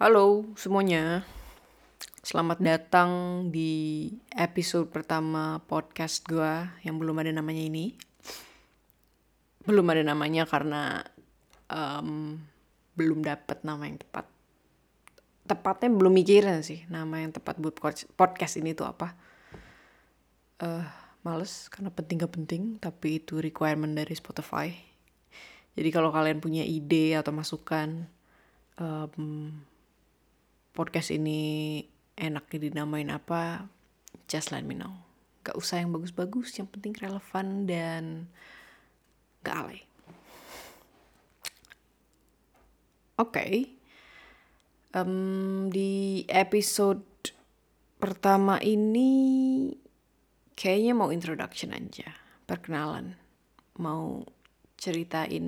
Halo semuanya, selamat datang di episode pertama podcast gue yang belum ada namanya ini. Belum ada namanya karena um, belum dapet nama yang tepat. Tepatnya belum mikirin sih nama yang tepat buat podcast ini tuh apa. Uh, males karena penting gak penting, tapi itu requirement dari Spotify. Jadi kalau kalian punya ide atau masukan, um, podcast ini enaknya dinamain apa, just let me know. Gak usah yang bagus-bagus, yang penting relevan dan gak alay. Oke, okay. um, di episode pertama ini kayaknya mau introduction aja, perkenalan. Mau ceritain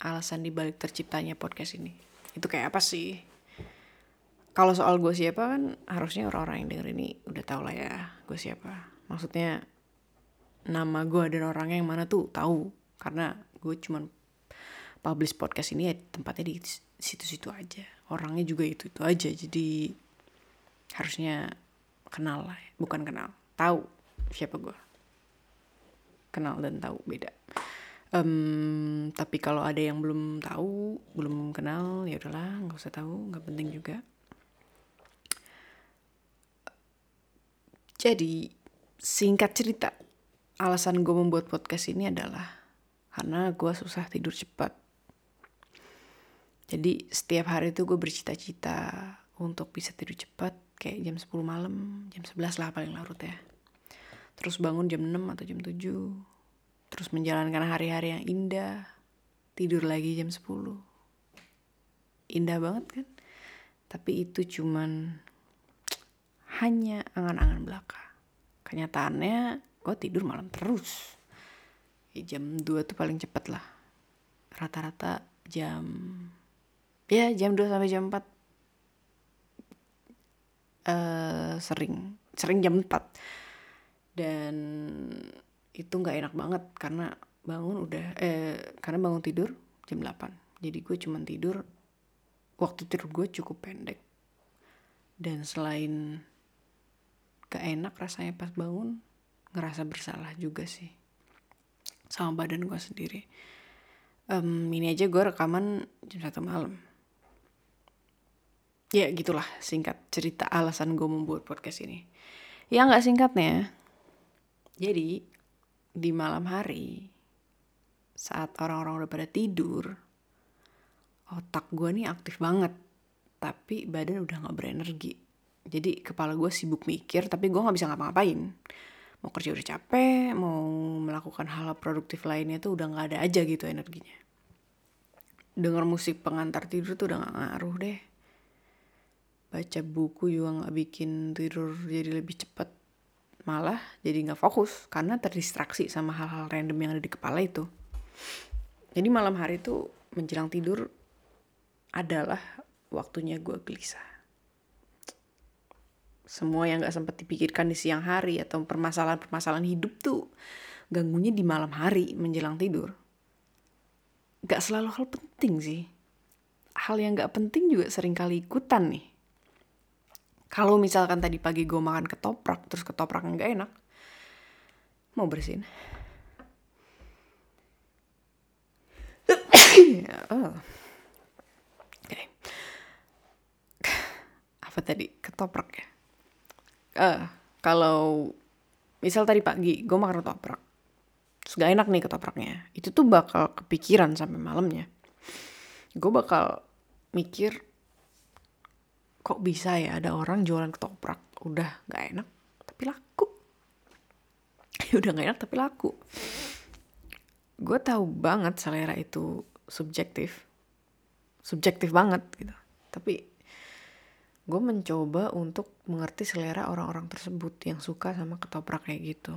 alasan dibalik terciptanya podcast ini. Itu kayak apa sih? Kalau soal gue siapa kan harusnya orang-orang yang denger ini udah tau lah ya gue siapa. Maksudnya nama gue dan orangnya yang mana tuh tahu karena gue cuman publish podcast ini ya tempatnya di situ-situ aja. Orangnya juga itu itu aja jadi harusnya kenal lah ya. bukan kenal tahu siapa gue kenal dan tahu beda. Um, tapi kalau ada yang belum tahu belum kenal ya udahlah nggak usah tahu nggak penting juga Jadi, singkat cerita, alasan gue membuat podcast ini adalah karena gue susah tidur cepat. Jadi, setiap hari itu gue bercita-cita untuk bisa tidur cepat, kayak jam 10 malam, jam 11 lah paling larut ya. Terus bangun jam 6 atau jam 7. Terus menjalankan hari-hari yang indah, tidur lagi jam 10. Indah banget kan? Tapi itu cuman hanya angan-angan belaka. Kenyataannya gue tidur malam terus. Ya, jam 2 tuh paling cepet lah. Rata-rata jam ya jam 2 sampai jam 4 uh, eh, sering sering jam 4 dan itu nggak enak banget karena bangun udah eh karena bangun tidur jam 8 jadi gue cuman tidur waktu tidur gue cukup pendek dan selain gak enak rasanya pas bangun. Ngerasa bersalah juga sih. Sama badan gue sendiri. Um, ini aja gue rekaman jam satu malam. Ya gitulah singkat cerita alasan gue membuat podcast ini. Ya nggak singkatnya. Jadi di malam hari saat orang-orang udah pada tidur otak gue nih aktif banget. Tapi badan udah nggak berenergi jadi kepala gue sibuk mikir tapi gue nggak bisa ngapa-ngapain. Mau kerja udah capek mau melakukan hal produktif lainnya tuh udah nggak ada aja gitu energinya. Dengar musik pengantar tidur tuh udah nggak ngaruh deh. Baca buku juga nggak bikin tidur jadi lebih cepat malah jadi nggak fokus karena terdistraksi sama hal-hal random yang ada di kepala itu. Jadi malam hari tuh menjelang tidur adalah waktunya gue gelisah semua yang gak sempat dipikirkan di siang hari atau permasalahan-permasalahan hidup tuh ganggunya di malam hari menjelang tidur. Gak selalu hal penting sih. Hal yang gak penting juga sering kali ikutan nih. Kalau misalkan tadi pagi gue makan ketoprak, terus ketoprak gak enak, mau bersihin. oh. Okay. Apa tadi? Ketoprak ya? Uh, kalau misal tadi pagi gue makan ketoprak terus gak enak nih ketopraknya itu tuh bakal kepikiran sampai malamnya. Gue bakal mikir kok bisa ya ada orang jualan ketoprak? Udah gak enak tapi laku. Udah gak enak tapi laku. Gue tahu banget selera itu subjektif. Subjektif banget gitu. Tapi gue mencoba untuk mengerti selera orang-orang tersebut yang suka sama ketoprak kayak gitu.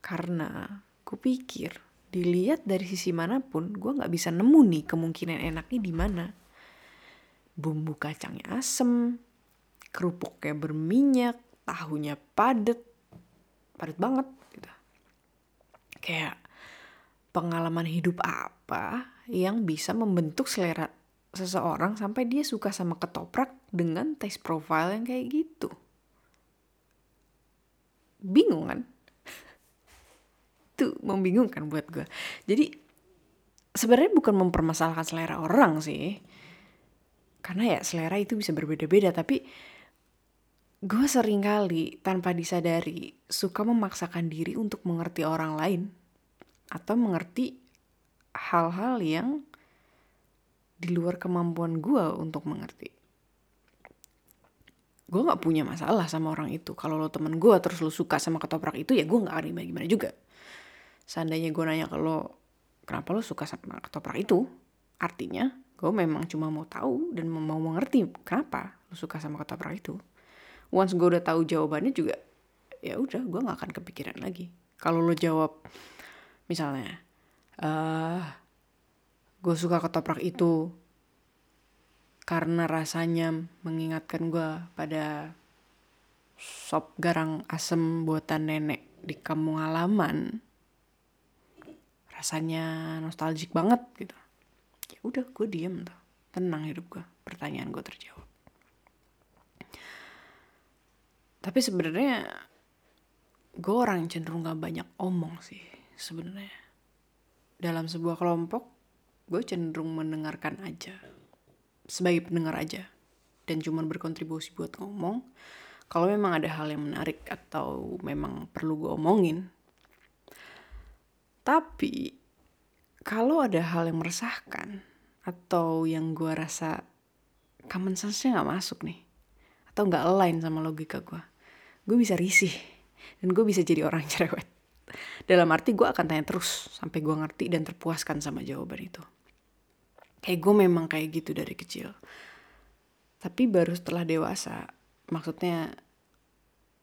Karena gue pikir dilihat dari sisi mana pun gue nggak bisa nemu nih kemungkinan enaknya di mana. Bumbu kacangnya asem, kerupuknya berminyak, tahunya padet, padet banget gitu. Kayak pengalaman hidup apa yang bisa membentuk selera seseorang sampai dia suka sama ketoprak dengan taste profile yang kayak gitu. Bingung kan? Itu membingungkan buat gue jadi sebenarnya bukan mempermasalahkan selera orang sih. Karena ya selera itu bisa berbeda-beda tapi gue sering kali tanpa disadari suka memaksakan diri untuk mengerti orang lain atau mengerti hal-hal yang di luar kemampuan gue untuk mengerti. Gue gak punya masalah sama orang itu. Kalau lo temen gue terus lo suka sama ketoprak itu ya gue gak akan gimana-gimana juga. Seandainya gue nanya ke lo, kenapa lo suka sama ketoprak itu? Artinya gue memang cuma mau tahu dan mau mengerti kenapa lo suka sama ketoprak itu. Once gue udah tahu jawabannya juga, ya udah gue gak akan kepikiran lagi. Kalau lo jawab, misalnya, uh, gue suka ketoprak itu karena rasanya mengingatkan gue pada sop garang asem buatan nenek di kampung halaman. Rasanya nostalgic banget gitu. Ya udah gue diem tuh tenang hidup gue pertanyaan gue terjawab. Tapi sebenarnya gue orang yang cenderung gak banyak omong sih sebenarnya. Dalam sebuah kelompok gue cenderung mendengarkan aja sebagai pendengar aja dan cuma berkontribusi buat ngomong. Kalau memang ada hal yang menarik atau memang perlu gue omongin. Tapi kalau ada hal yang meresahkan atau yang gue rasa common sense-nya gak masuk nih atau gak align sama logika gue gue bisa risih dan gue bisa jadi orang cerewet. Dalam arti gue akan tanya terus sampai gue ngerti dan terpuaskan sama jawaban itu gue memang kayak gitu dari kecil tapi baru setelah dewasa maksudnya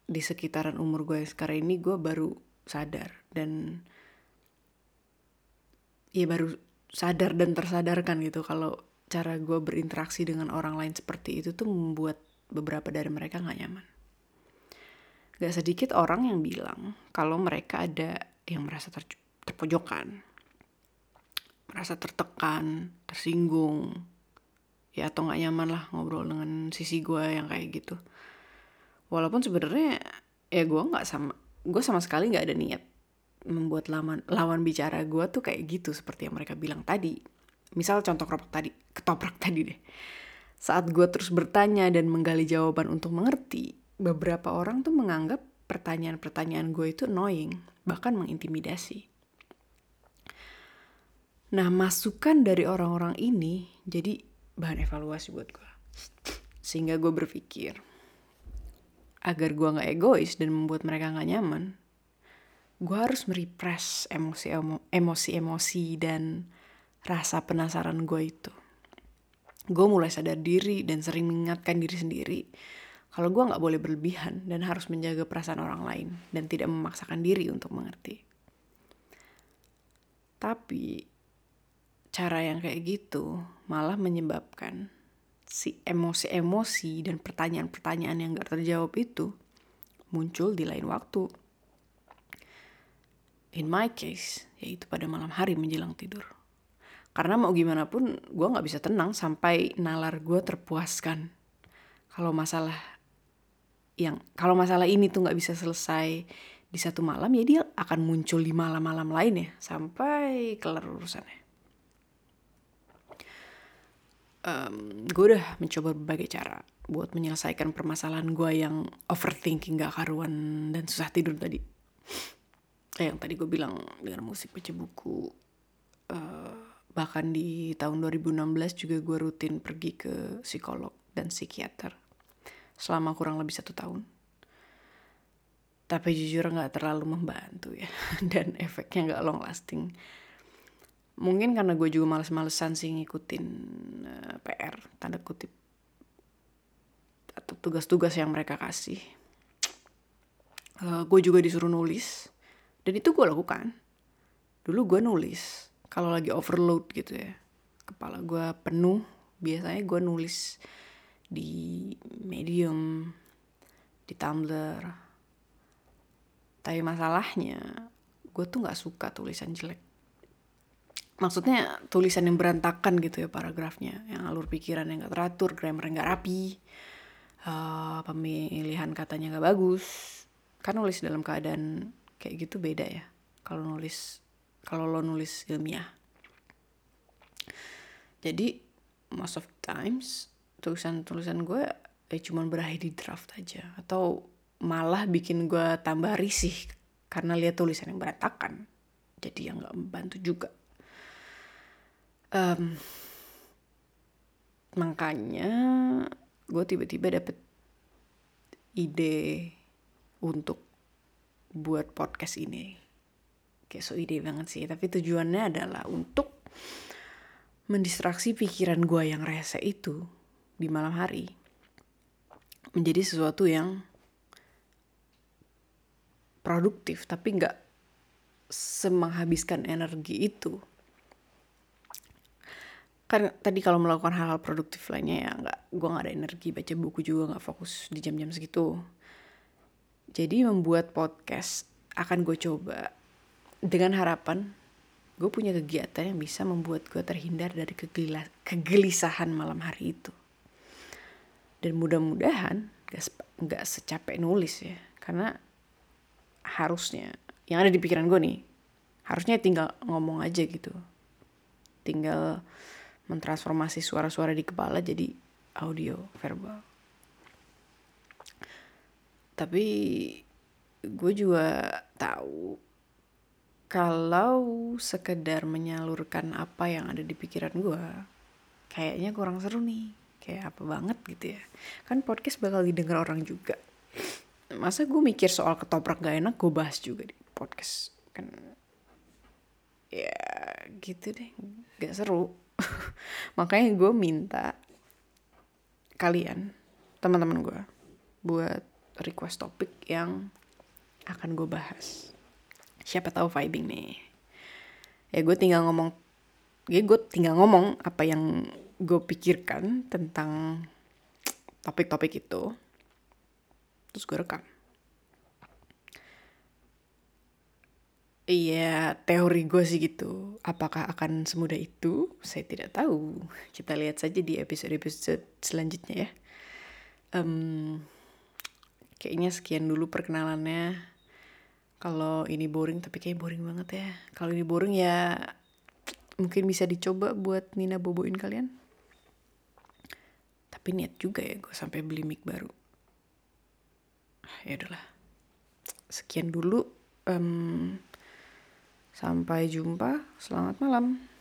di sekitaran umur gue sekarang ini gue baru sadar dan ya baru sadar dan tersadarkan gitu kalau cara gue berinteraksi dengan orang lain seperti itu tuh membuat beberapa dari mereka gak nyaman. Gak sedikit orang yang bilang kalau mereka ada yang merasa ter terpojokan, merasa tertekan, tersinggung, ya atau nggak nyaman lah ngobrol dengan sisi gue yang kayak gitu. Walaupun sebenarnya ya gue nggak sama, gue sama sekali nggak ada niat membuat lawan lawan bicara gue tuh kayak gitu seperti yang mereka bilang tadi. Misal contoh keropok tadi, ketoprak tadi deh. Saat gue terus bertanya dan menggali jawaban untuk mengerti, beberapa orang tuh menganggap pertanyaan-pertanyaan gue itu annoying, bahkan mengintimidasi. Nah, masukan dari orang-orang ini jadi bahan evaluasi buat gue. Sehingga gue berpikir, agar gue gak egois dan membuat mereka gak nyaman, gue harus merepress emosi-emosi dan rasa penasaran gue itu. Gue mulai sadar diri dan sering mengingatkan diri sendiri kalau gue gak boleh berlebihan dan harus menjaga perasaan orang lain dan tidak memaksakan diri untuk mengerti. Tapi cara yang kayak gitu malah menyebabkan si emosi-emosi dan pertanyaan-pertanyaan yang gak terjawab itu muncul di lain waktu. In my case, yaitu pada malam hari menjelang tidur. Karena mau gimana pun gue gak bisa tenang sampai nalar gue terpuaskan. Kalau masalah yang kalau masalah ini tuh gak bisa selesai di satu malam ya dia akan muncul di malam-malam lain ya sampai kelar urusannya um, gue udah mencoba berbagai cara buat menyelesaikan permasalahan gue yang overthinking gak karuan dan susah tidur tadi. Eh, yang tadi gue bilang dengan musik baca buku. Uh, bahkan di tahun 2016 juga gue rutin pergi ke psikolog dan psikiater selama kurang lebih satu tahun. Tapi jujur gak terlalu membantu ya dan efeknya gak long lasting mungkin karena gue juga males-malesan sih ngikutin uh, eh, PR tanda kutip. Atau tugas-tugas yang mereka kasih. Uh, gue juga disuruh nulis. Dan itu gue lakukan. Dulu gue nulis. Kalau lagi overload gitu ya. Kepala gue penuh biasanya gue nulis di medium di tumblr. Tapi masalahnya gue tuh nggak suka tulisan jelek maksudnya tulisan yang berantakan gitu ya paragrafnya. Yang alur pikiran yang gak teratur grammar yang gak rapi uh, pemilihan katanya gak bagus. Kan nulis dalam keadaan kayak gitu beda ya kalau nulis kalau lo nulis ilmiah. Jadi most of times tulisan-tulisan gue ya cuman berakhir di draft aja. Atau malah bikin gue tambah risih karena lihat tulisan yang berantakan. Jadi yang gak membantu juga um, makanya gue tiba-tiba dapet ide untuk buat podcast ini. Kayak so ide banget sih tapi tujuannya adalah untuk mendistraksi pikiran gue yang rese itu di malam hari menjadi sesuatu yang produktif tapi nggak semenghabiskan energi itu kan tadi kalau melakukan hal-hal produktif lainnya ya nggak gue nggak ada energi baca buku juga nggak fokus di jam-jam segitu. Jadi membuat podcast akan gue coba dengan harapan gue punya kegiatan yang bisa membuat gue terhindar dari kegelisahan malam hari itu. Dan mudah-mudahan gak, gak secapek nulis ya karena harusnya yang ada di pikiran gue nih harusnya tinggal ngomong aja gitu. Tinggal mentransformasi suara-suara di kepala jadi audio verbal. Tapi gue juga tahu kalau sekedar menyalurkan apa yang ada di pikiran gue, kayaknya kurang seru nih. Kayak apa banget gitu ya. Kan podcast bakal didengar orang juga. Masa gue mikir soal ketoprak gak enak, gue bahas juga di podcast. Kan ya gitu deh, gak seru. makanya gue minta kalian teman-teman gue buat request topik yang akan gue bahas. Siapa tahu vibing nih. Ya gue tinggal ngomong ya gue tinggal ngomong apa yang gue pikirkan tentang topik-topik itu. Terus gue rekam Iya, teori gue sih gitu. Apakah akan semudah itu? Saya tidak tahu. Kita lihat saja di episode-episode selanjutnya ya. Um, kayaknya sekian dulu perkenalannya. Kalau ini boring, tapi kayak boring banget ya. Kalau ini boring ya mungkin bisa dicoba buat Nina boboin kalian. Tapi niat juga ya gue sampai beli mic baru. Ya udahlah. Sekian dulu. Um, Sampai jumpa, selamat malam.